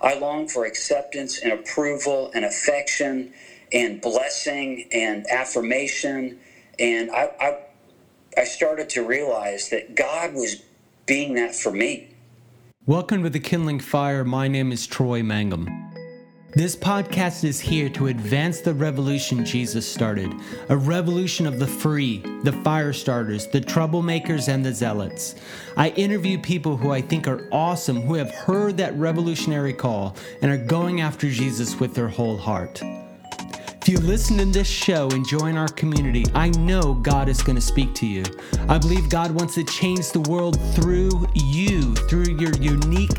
I long for acceptance and approval and affection and blessing and affirmation. And I, I, I started to realize that God was being that for me. Welcome to the Kindling Fire. My name is Troy Mangum. This podcast is here to advance the revolution Jesus started a revolution of the free, the fire starters, the troublemakers, and the zealots. I interview people who I think are awesome, who have heard that revolutionary call and are going after Jesus with their whole heart. If you listen to this show and join our community, I know God is going to speak to you. I believe God wants to change the world through you, through your unique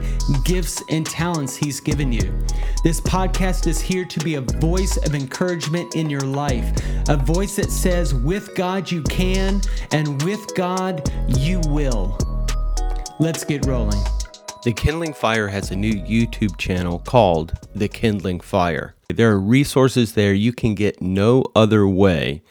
gifts and talents He's given you. This podcast is here to be a voice of encouragement in your life, a voice that says, with God you can, and with God you will. Let's get rolling. The Kindling Fire has a new YouTube channel called The Kindling Fire. There are resources there you can get no other way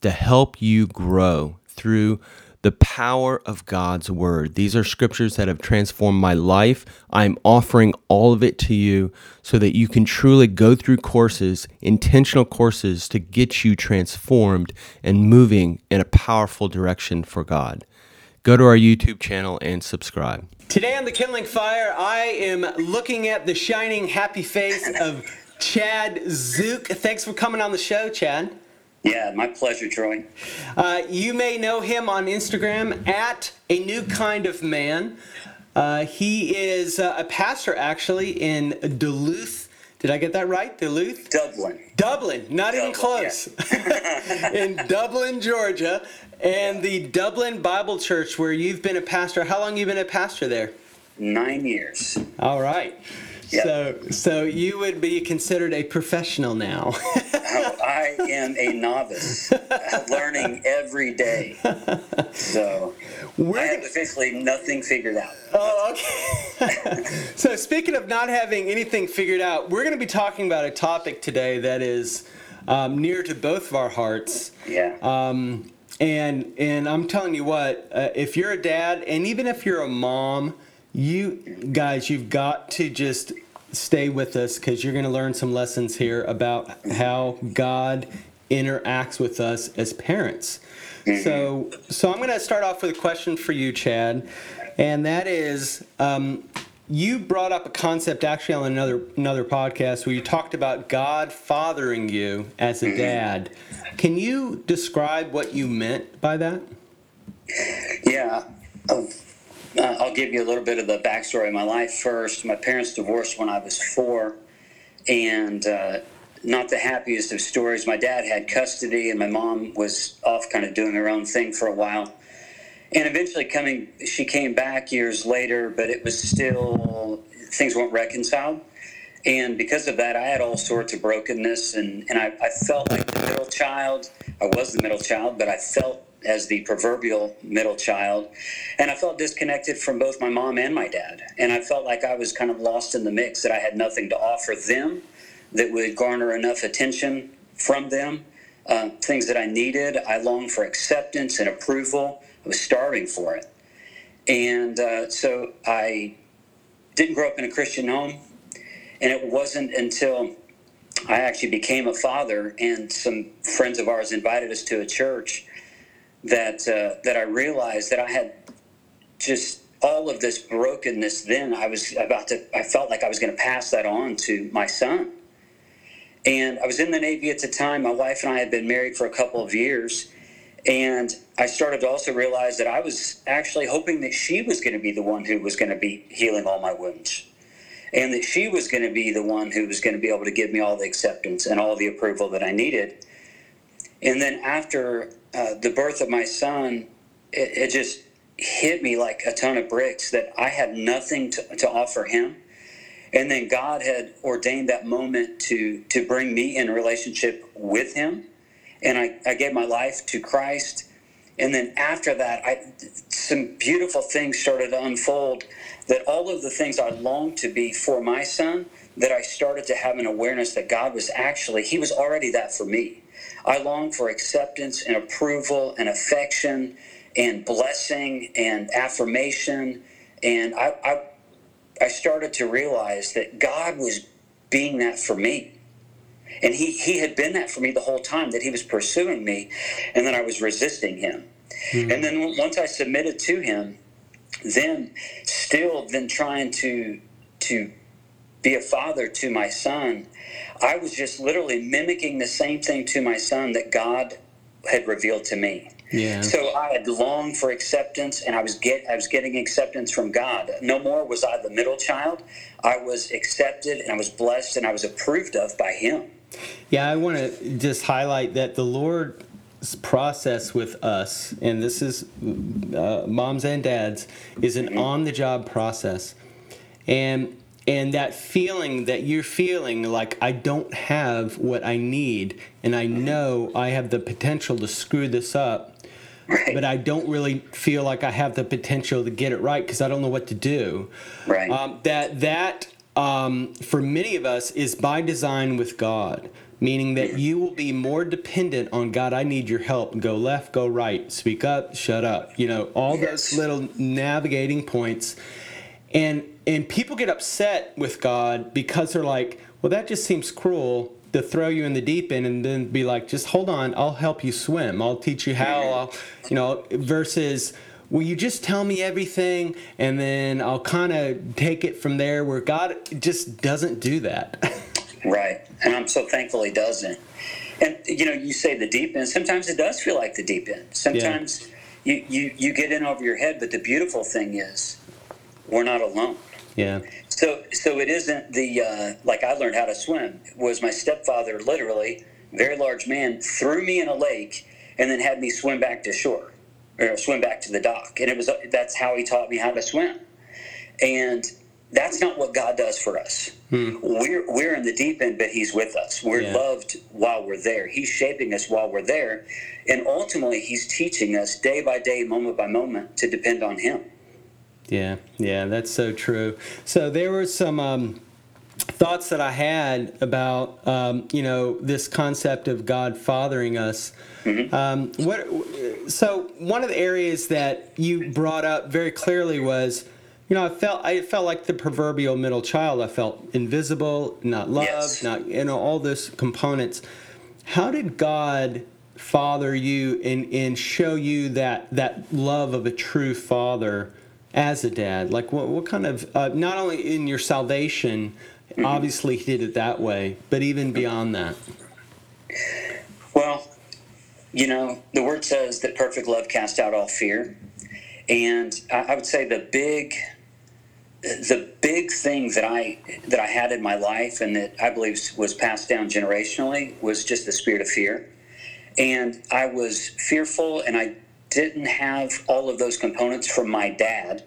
to help you grow through the power of God's Word. These are scriptures that have transformed my life. I'm offering all of it to you so that you can truly go through courses, intentional courses to get you transformed and moving in a powerful direction for God. Go to our YouTube channel and subscribe. Today on the Kindling Fire, I am looking at the shining, happy face of Chad Zook. Thanks for coming on the show, Chad. Yeah, my pleasure, Troy. Uh, you may know him on Instagram at a new kind of man. Uh, he is uh, a pastor actually in Duluth. Did I get that right? Duluth? Dublin. Dublin, not Dublin, even close. Yeah. in Dublin, Georgia and the Dublin Bible Church, where you've been a pastor. How long you been a pastor there? Nine years. All right. So, so you would be considered a professional now. I am a novice, learning every day. So We're I have officially nothing figured out. Oh, okay. so speaking of not having anything figured out, we're going to be talking about a topic today that is um, near to both of our hearts. Yeah. Um, and and I'm telling you what, uh, if you're a dad, and even if you're a mom, you guys, you've got to just stay with us because you're going to learn some lessons here about how God interacts with us as parents. Mm-hmm. So, so I'm going to start off with a question for you, Chad, and that is, um, you brought up a concept actually on another another podcast where you talked about God fathering you as a mm-hmm. dad. Can you describe what you meant by that? Yeah. Oh, uh, I'll give you a little bit of the backstory of my life first. My parents divorced when I was four, and uh, not the happiest of stories. My dad had custody, and my mom was off kind of doing her own thing for a while and eventually coming she came back years later but it was still things weren't reconciled and because of that i had all sorts of brokenness and, and I, I felt like the middle child i was the middle child but i felt as the proverbial middle child and i felt disconnected from both my mom and my dad and i felt like i was kind of lost in the mix that i had nothing to offer them that would garner enough attention from them uh, things that i needed i longed for acceptance and approval I was starving for it. And uh, so I didn't grow up in a Christian home. And it wasn't until I actually became a father and some friends of ours invited us to a church that, uh, that I realized that I had just all of this brokenness then I was about to I felt like I was going to pass that on to my son. And I was in the Navy at the time. My wife and I had been married for a couple of years and I started to also realize that I was actually hoping that she was going to be the one who was going to be healing all my wounds. And that she was going to be the one who was going to be able to give me all the acceptance and all the approval that I needed. And then after uh, the birth of my son, it, it, just hit me like a ton of bricks that I had nothing to, to offer him. And then God had ordained that moment to, to bring me in relationship with him and I, I gave my life to Christ. And then after that, I, some beautiful things started to unfold that all of the things I longed to be for my son, that I started to have an awareness that God was actually, He was already that for me. I longed for acceptance and approval and affection and blessing and affirmation. And I, I, I started to realize that God was being that for me. And he, he had been that for me the whole time, that he was pursuing me, and then I was resisting him. Mm-hmm. And then once I submitted to him, then still then trying to to be a father to my son, I was just literally mimicking the same thing to my son that God had revealed to me. Yeah. So I had longed for acceptance, and I was get I was getting acceptance from God. No more was I the middle child. I was accepted, and I was blessed, and I was approved of by Him. Yeah, I want to just highlight that the Lord's process with us, and this is uh, moms and dads, is an mm-hmm. on-the-job process, and and that feeling that you're feeling like I don't have what I need, and I know I have the potential to screw this up, right. but I don't really feel like I have the potential to get it right because I don't know what to do. Right. Um, that that um, for many of us is by design with God meaning that you will be more dependent on God. I need your help. Go left, go right, speak up, shut up. You know, all yes. those little navigating points. And and people get upset with God because they're like, well, that just seems cruel to throw you in the deep end and then be like, just hold on, I'll help you swim. I'll teach you how. Mm-hmm. I'll, you know, versus will you just tell me everything and then I'll kind of take it from there where God just doesn't do that. right. And I'm so thankful he doesn't. And you know, you say the deep end, sometimes it does feel like the deep end. Sometimes yeah. you, you, you get in over your head, but the beautiful thing is we're not alone. Yeah. So so it isn't the uh, like I learned how to swim. It was my stepfather literally very large man threw me in a lake and then had me swim back to shore or swim back to the dock and it was that's how he taught me how to swim and that's not what God does for us. Hmm. We're we're in the deep end, but He's with us. We're yeah. loved while we're there. He's shaping us while we're there, and ultimately, He's teaching us day by day, moment by moment, to depend on Him. Yeah, yeah, that's so true. So there were some um, thoughts that I had about um, you know this concept of God fathering us. Mm-hmm. Um, what? So one of the areas that you brought up very clearly was. You know, I felt I felt like the proverbial middle child. I felt invisible, not loved, yes. not you know all those components. How did God father you and and show you that that love of a true father? As a dad? Like, what, what kind of, uh, not only in your salvation, mm-hmm. obviously he did it that way, but even beyond that? Well, you know, the word says that perfect love casts out all fear. And I, I would say the big, the big thing that I that I had in my life and that I believe was passed down generationally was just the spirit of fear. And I was fearful and I didn't have all of those components from my dad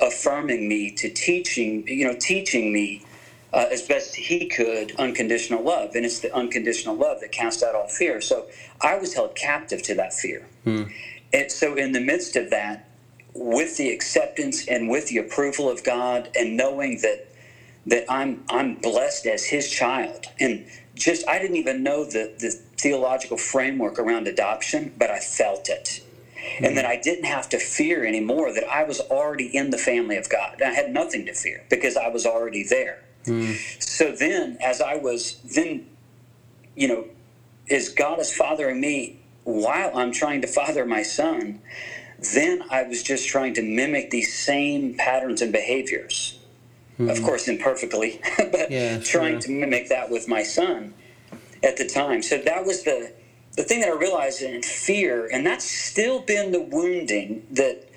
affirming me to teaching, you know, teaching me uh, as best he could unconditional love. And it's the unconditional love that casts out all fear. So I was held captive to that fear. Hmm. And so, in the midst of that, with the acceptance and with the approval of God, and knowing that that I'm I'm blessed as His child, and just I didn't even know the the theological framework around adoption, but I felt it and that I didn't have to fear anymore, that I was already in the family of God. I had nothing to fear because I was already there. Mm. So then, as I was then, you know, as God is fathering me while I'm trying to father my son, then I was just trying to mimic these same patterns and behaviors. Mm. Of course, imperfectly, but yeah, trying to mimic that with my son at the time. So that was the the thing that I realized in fear, and that's still been the wounding that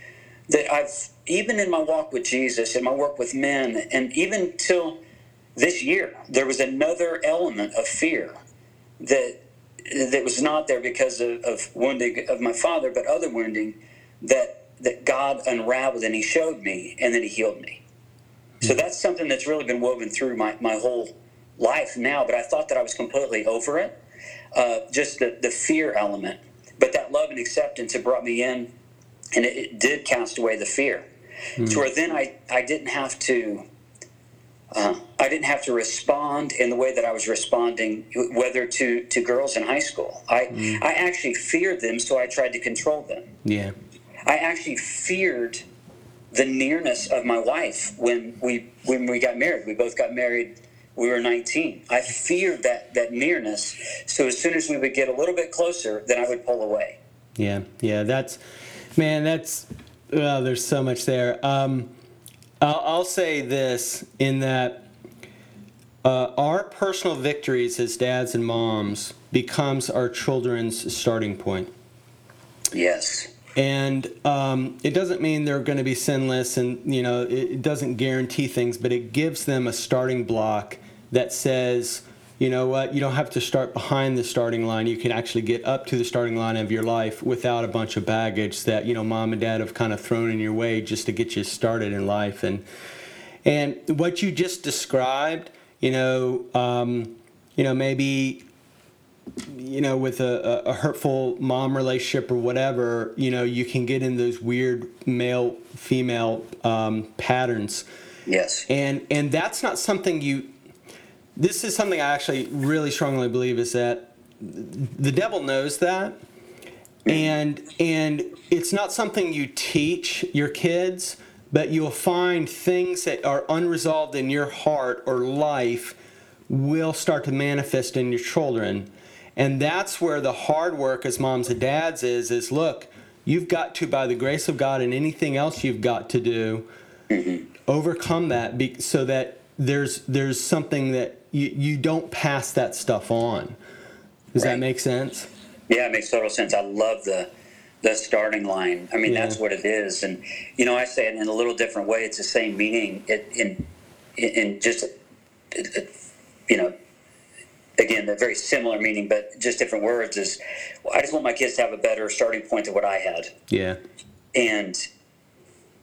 that I've even in my walk with Jesus, in my work with men, and even till this year, there was another element of fear that that was not there because of, of wounding of my father, but other wounding that that God unraveled and He showed me, and then He healed me. So hmm. that's something that's really been woven through my, my whole life now. But I thought that I was completely over it uh, just the, the fear element. But that love and acceptance had brought me in, and it, it did cast away the fear. Mm. To where then I, I didn't have to. Uh, I didn't have to respond in the way that I was responding, whether to, to girls in high school. I mm. I actually feared them, so I tried to control them. Yeah. I actually feared the nearness of my wife when we when we got married. We both got married. We were 19. I feared that that nearness. So as soon as we would get a little bit closer, then I would pull away. Yeah, yeah, that's man, that's well, there's so much there. Um, I'll, I'll say this in that uh, our personal victories as dads and moms becomes our children's starting point. Yes. And um, it doesn't mean they're going to be sinless, and you know it, it doesn't guarantee things, but it gives them a starting block that says, you know what, you don't have to start behind the starting line. You can actually get up to the starting line of your life without a bunch of baggage that you know mom and dad have kind of thrown in your way just to get you started in life. And and what you just described, you know, um, you know maybe you know, with a, a, hurtful mom relationship or whatever, you know, you can get in those weird male female um, patterns. Yes. And and that's not something you. This is something I actually really strongly believe is that the devil knows that, and and it's not something you teach your kids, but you'll find things that are unresolved in your heart or life will start to manifest in your children and that's where the hard work as moms and dads is is look, you've got to by the grace of God and anything else you've got to do mm-hmm. overcome that be, so that there's there's something that you, you don't pass that stuff on. Does right. that make sense? Yeah, it makes total sense. I love the the starting line. I mean, yeah. that's what it is. And you know, I say it in a little different way. It's the same meaning. It in in just you know again, a very similar meaning, but just different words. Is I just want my kids to have a better starting point than what I had. Yeah. And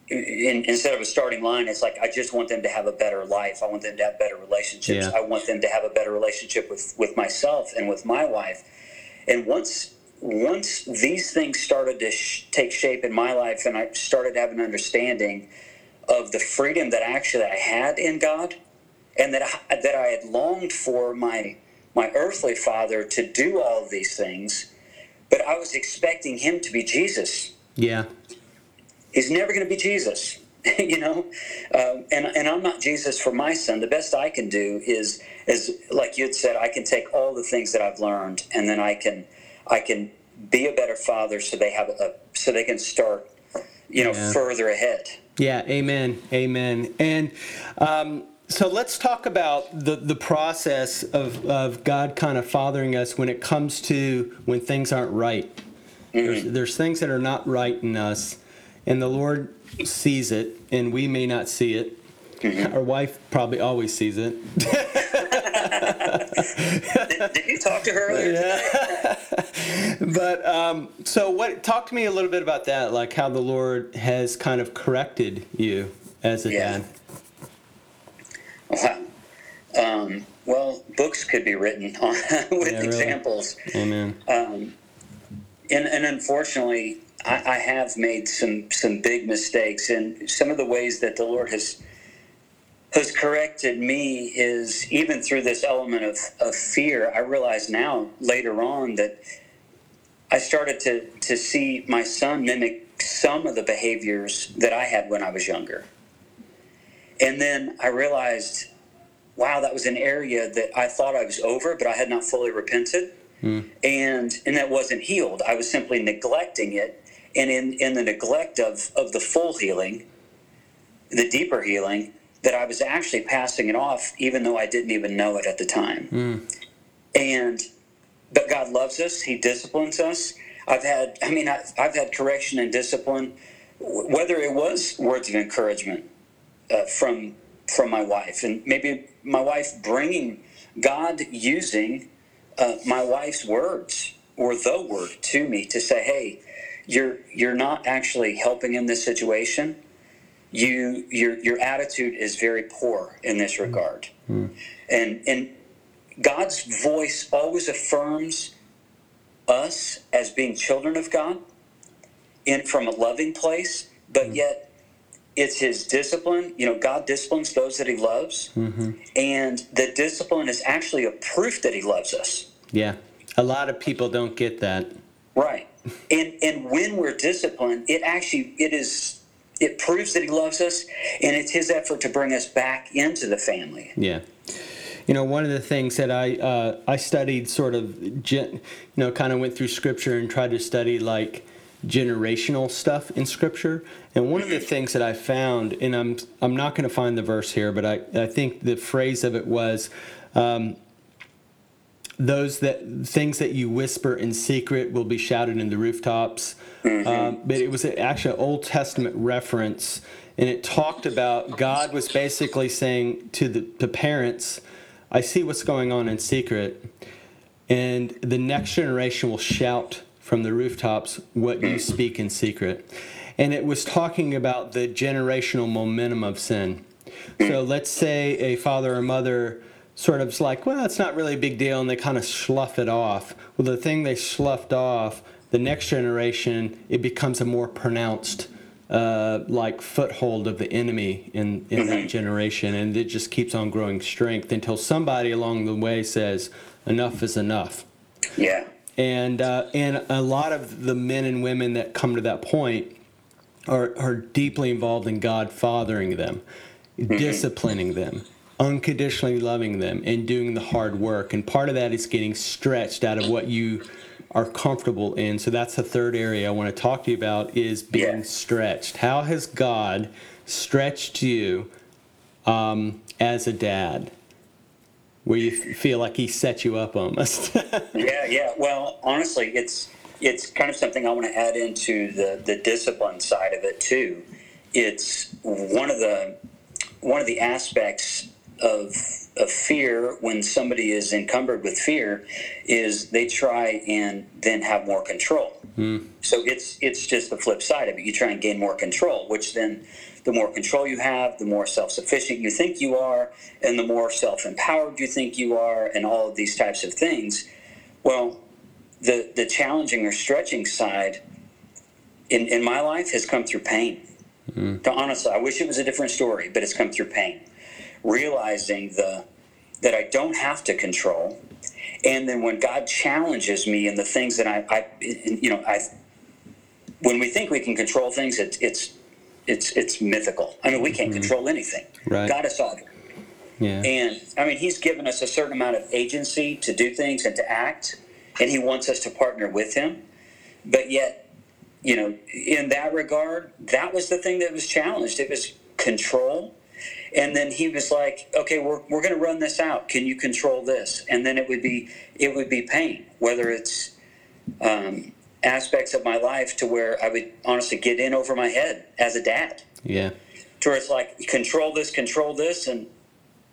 in, instead of a starting line, it's like I just want them to have a better life. I want them to have better relationships. Yeah. I want them to have a better relationship with with myself and with my wife. And once once these things started to sh- take shape in my life, and I started to have an understanding of the freedom that actually I had in God, and that I, that I had longed for my my earthly father to do all these things, but I was expecting him to be Jesus. Yeah. He's never going to be Jesus, you know? Uh, and, and I'm not Jesus for my son. The best I can do is, is like you had said, I can take all the things that I've learned and then I can, I can be a better father so they have a, so they can start, you know, yeah. further ahead. Yeah. Amen. Amen. And, um, so let's talk about the, the process of, of God kind of fathering us when it comes to when things aren't right. Mm-hmm. There's, there's things that are not right in us, and the Lord sees it, and we may not see it. Mm-hmm. Our wife probably always sees it. did, did, you talk to her earlier? Yeah. but um, so, what? Talk to me a little bit about that, like how the Lord has kind of corrected you as a yeah. dad. Wow. Um, well, books could be written on, with yeah, examples. Really. Amen. Um, and, and unfortunately, I, I, have made some some big mistakes, and some of the ways that the Lord has has corrected me is even through this element of, of fear. I realize now, later on, that I started to to see my son mimic some of the behaviors that I had when I was younger. And then I realized, wow, that was an area that I thought I was over, but I had not fully repented. Mm. And and that wasn't healed. I was simply neglecting it. And in, in the neglect of, of the full healing, the deeper healing, that I was actually passing it off, even though I didn't even know it at the time. Mm. And but God loves us. He disciplines us. I've had, I mean, I've, I've had correction and discipline, whether it was words of encouragement, uh, from from my wife, and maybe my wife bringing God using uh, my wife's words or the word to me to say, "Hey, you're you're not actually helping in this situation. You your your attitude is very poor in this regard." Mm-hmm. And and God's voice always affirms us as being children of God in from a loving place, but mm-hmm. yet it's his discipline. You know, God disciplines those that he loves. Mm-hmm. And the discipline is actually a proof that he loves us. Yeah. A lot of people don't get that. Right. And and when we're disciplined, it actually it is it proves that he loves us, and it's his effort to bring us back into the family. Yeah. You know, one of the things that I uh, I studied sort of, gen, you know, kind of went through scripture and tried to study like generational stuff in scripture. And one of the things that I found, and I'm I'm not going to find the verse here, but I, I think the phrase of it was, um, those that things that you whisper in secret will be shouted in the rooftops. Mm-hmm. Um, but it was actually an Old Testament reference, and it talked about God was basically saying to the to parents, "I see what's going on in secret, and the next generation will shout from the rooftops what you speak in secret." And it was talking about the generational momentum of sin. So let's say a father or mother sort of like, well, it's not really a big deal, and they kind of slough it off. Well, the thing they sloughed off, the next generation, it becomes a more pronounced uh, like foothold of the enemy in, in that generation, and it just keeps on growing strength until somebody along the way says, enough is enough. Yeah. And uh, and a lot of the men and women that come to that point are, are deeply involved in God fathering them, mm-hmm. disciplining them, unconditionally loving them and doing the hard work. And part of that is getting stretched out of what you are comfortable in. So that's the third area I want to talk to you about is being yeah. stretched. How has God stretched you um, as a dad? Where you feel like he set you up almost. yeah, yeah. Well, honestly, it's it's kind of something I want to add into the the discipline side of it too. It's one of the one of the aspects of of fear when somebody is encumbered with fear is they try and then have more control. Mm. So it's it's just the flip side of it. You try and gain more control, which then the more control you have, the more self-sufficient you think you are, and the more self-empowered you think you are, and all of these types of things. Well, the the challenging or stretching side in, in my life has come through pain. Mm. Honestly, I wish it was a different story, but it's come through pain realizing the that I don't have to control. And then when God challenges me in the things that I, I you know, I, when we think we can control things, it's it's it's it's mythical. I mean, we can't mm-hmm. control anything. Right. God is sovereign. Yeah. And I mean, He's given us a certain amount of agency to do things and to act, and He wants us to partner with Him. But yet, you know, in that regard, that was the thing that was challenged. It was control and then he was like okay we're, we're going to run this out. Can you control this? And then it would be it would be pain whether it's um, aspects of my life to where i would honestly get in over my head as a dad. Yeah. To where it's like control this control this and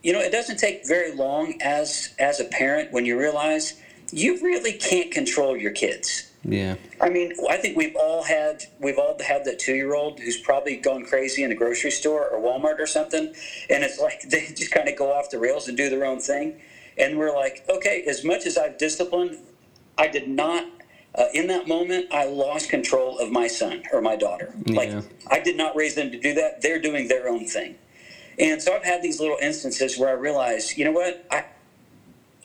you know it doesn't take very long as as a parent when you realize you really can't control your kids yeah. I mean, I think we've all had we've all had that two year old who's probably gone crazy in a grocery store or Walmart or something, and it's like they just kind of go off the rails and do their own thing, and we're like, okay, as much as I've disciplined, I did not. Uh, in that moment, I lost control of my son or my daughter. Yeah. Like I did not raise them to do that; they're doing their own thing, and so I've had these little instances where I realize, you know what, I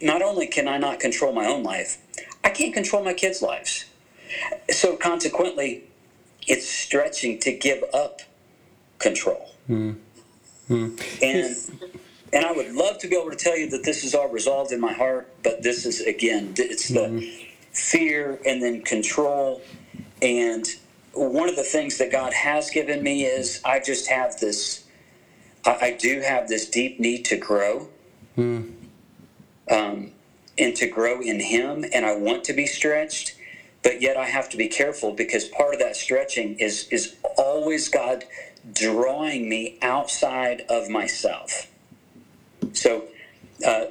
not only can I not control my own life, I can't control my kids' lives. So consequently, it's stretching to give up control. Mm. Mm. And and I would love to be able to tell you that this is all resolved in my heart, but this is again, it's the mm. fear and then control. And one of the things that God has given me is I just have this. I, I do have this deep need to grow. Hmm. Um, and to grow in Him, and I want to be stretched but yet I have to be careful because part of that stretching is is always God drawing me outside of myself. So, uh,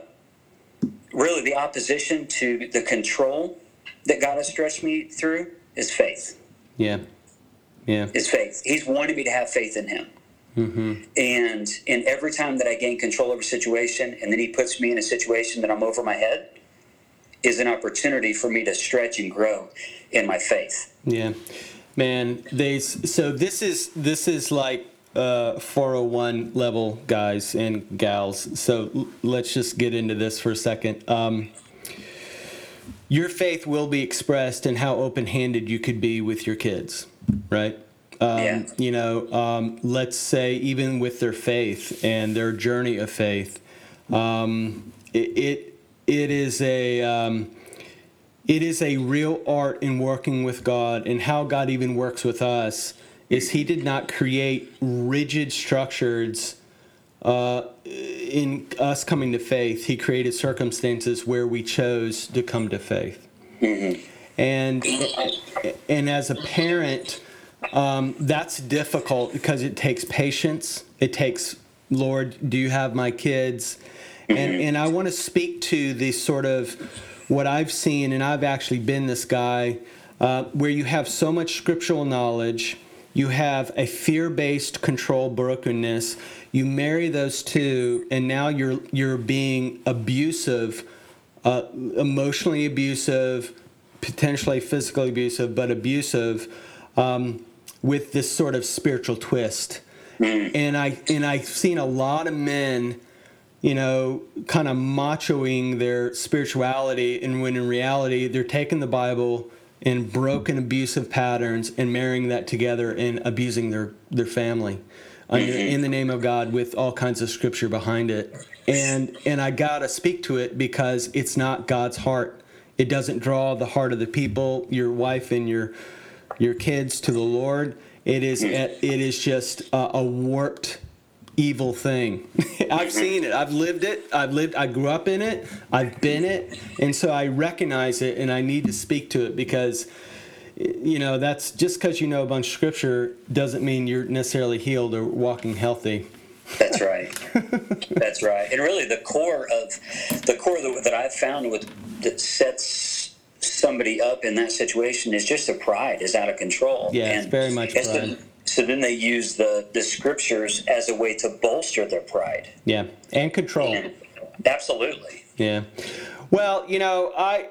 really, the opposition to the control that God has stretched me through is faith. Yeah, yeah, is faith. He's wanting me to have faith in Him. Mm-hmm. And and every time that I gain control over a situation, and then He puts me in a situation that I'm over my head, is an opportunity for me to stretch and grow in my faith. Yeah, man. They so this is this is like uh, 401 level guys and gals. So let's just get into this for a second. Um, your faith will be expressed in how open handed you could be with your kids, right? Um, Yeah. You know, um, let's say even with their faith and their journey of faith, um, it, it it is a um, it is a real art in working with God and how God even works with us. Is He did not create rigid structures uh, in us coming to faith. He created circumstances where we chose to come to faith. And and as a parent, um, that's difficult because it takes patience. It takes, Lord, do you have my kids? And and I want to speak to the sort of what I've seen, and I've actually been this guy, uh, where you have so much scriptural knowledge, you have a fear-based control brokenness. You marry those two, and now you're you're being abusive, uh, emotionally abusive, potentially physically abusive, but abusive, um, with this sort of spiritual twist. And I and I've seen a lot of men, you know, kind of machoing their spirituality, and when in reality they're taking the Bible and broken abusive patterns and marrying that together and abusing their their family under, mm-hmm. in the name of God with all kinds of scripture behind it. And and I gotta speak to it because it's not God's heart. It doesn't draw the heart of the people, your wife and your your kids to the Lord. It is mm. it is just a, a warped evil thing. I've seen it. I've lived it. I've lived I grew up in it. I've been it. And so I recognize it and I need to speak to it because you know, that's just because you know a bunch of scripture doesn't mean you're necessarily healed or walking healthy. That's right. That's right. And really, the core of the core that, that I've found with that sets somebody up in that situation is just the pride is out of control. Yeah, it's very much and pride. So, then they use the the scriptures as a way to bolster their pride. Yeah. And control. And absolutely. Yeah. Well, you know, I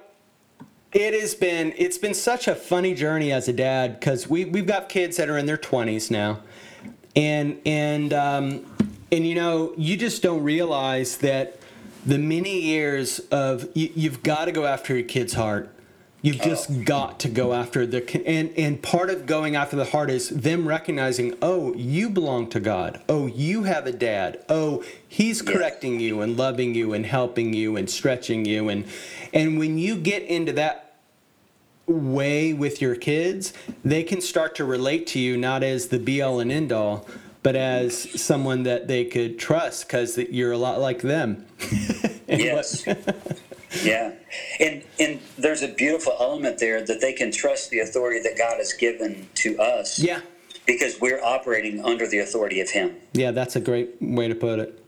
it has been it's been such a funny journey as a dad because we we've got kids that are in their twenties now, and and um, and you know you just don't realize that the many years of you, you've got to go after your kid's heart. You've oh. just got to go after the and and part of going after the heart is them recognizing, oh, you belong to God. Oh, you have a dad. Oh, He's correcting you and loving you and helping you and stretching you and and when you get into that way with your kids, they can start to relate to you not as the be all and end all, but as someone that they could trust because you're a lot like them. Yes. Yeah. And and there's a beautiful element there that they can trust the authority that God has given to us. yeah. Because we're operating under the authority of Him. Yeah, that's a great way to put it.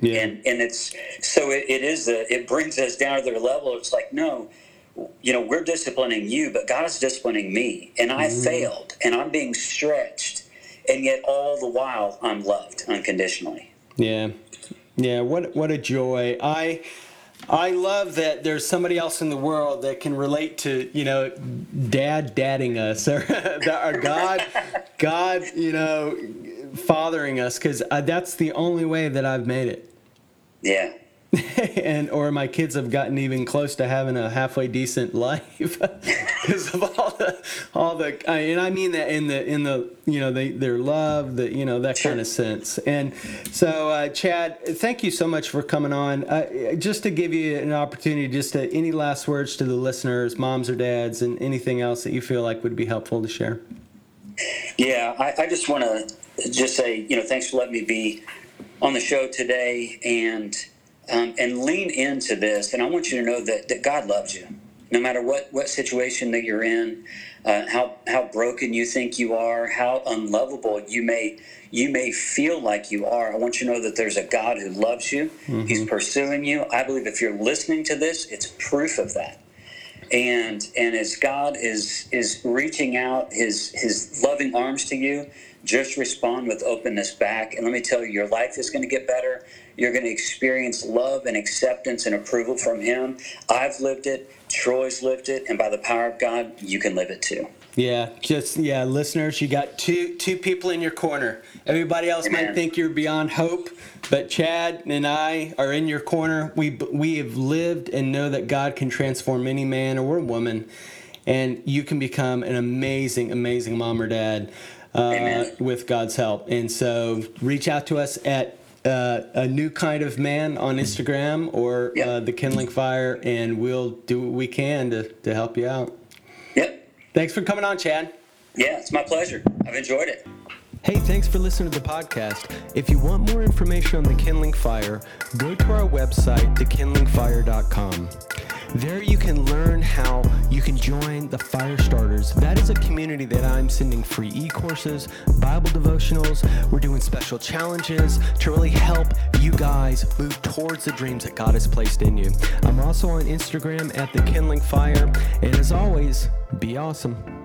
Yeah. and and it's so it, it is a, it brings us down to their level it's like no you know we're disciplining you but god is disciplining me and i mm-hmm. failed and i'm being stretched and yet all the while i'm loved unconditionally Yeah, yeah. What what a joy! I I love that there's somebody else in the world that can relate to you know, dad dadding us or, or God God you know, fathering us because uh, that's the only way that I've made it. yeah and or my kids have gotten even close to having a halfway decent life because of all the all the I- and I mean that in the in the you know they their love the you know that kind of sense. And so uh, Chad thank you so much for coming on. Uh, just to give you an opportunity just to any last words to the listeners moms or dads and anything else that you feel like would be helpful to share? Yeah i, I just want to just say you know thanks for letting me be on the show today and um, and lean into this and i want you to know that, that god loves you. No matter what what situation that you're in uh, how how broken you think you are how unlovable you may you may feel like you are i want you to know that there's a god who loves you. He's pursuing you. I believe if you're listening to this it's proof of that. And and as God is is reaching out his his loving arms to you, just respond with openness back. And let me tell you, your life is going to get better. You're going to experience love and acceptance and approval from Him. I've lived it. Troy's lived it, and by the power of God, you can live it too. Yeah, just yeah, listeners, you got two two people in your corner. Everybody else might think you're beyond hope, but Chad and I are in your corner. We we have lived and know that God can transform any man or woman, and you can become an amazing, amazing mom or dad. uh, with God's help. And so reach out to us at uh, a new kind of man on Instagram or Yep. uh, the Kindling Fire, and we'll do what we can to, to help you out. Yep. Thanks for coming on, Chad. Yeah, it's my pleasure. I've enjoyed it. Hey, thanks for listening to the podcast. If you want more information on the Kindling Fire, go to our website, thekindlingfire.com. There you can learn how you can join the Fire Starters. That is a community that I'm sending free e-courses, Bible devotionals. We're doing special challenges to really help you guys move towards the dreams that God has placed in you. I'm also on Instagram at the Kindling Fire, and as always, be awesome.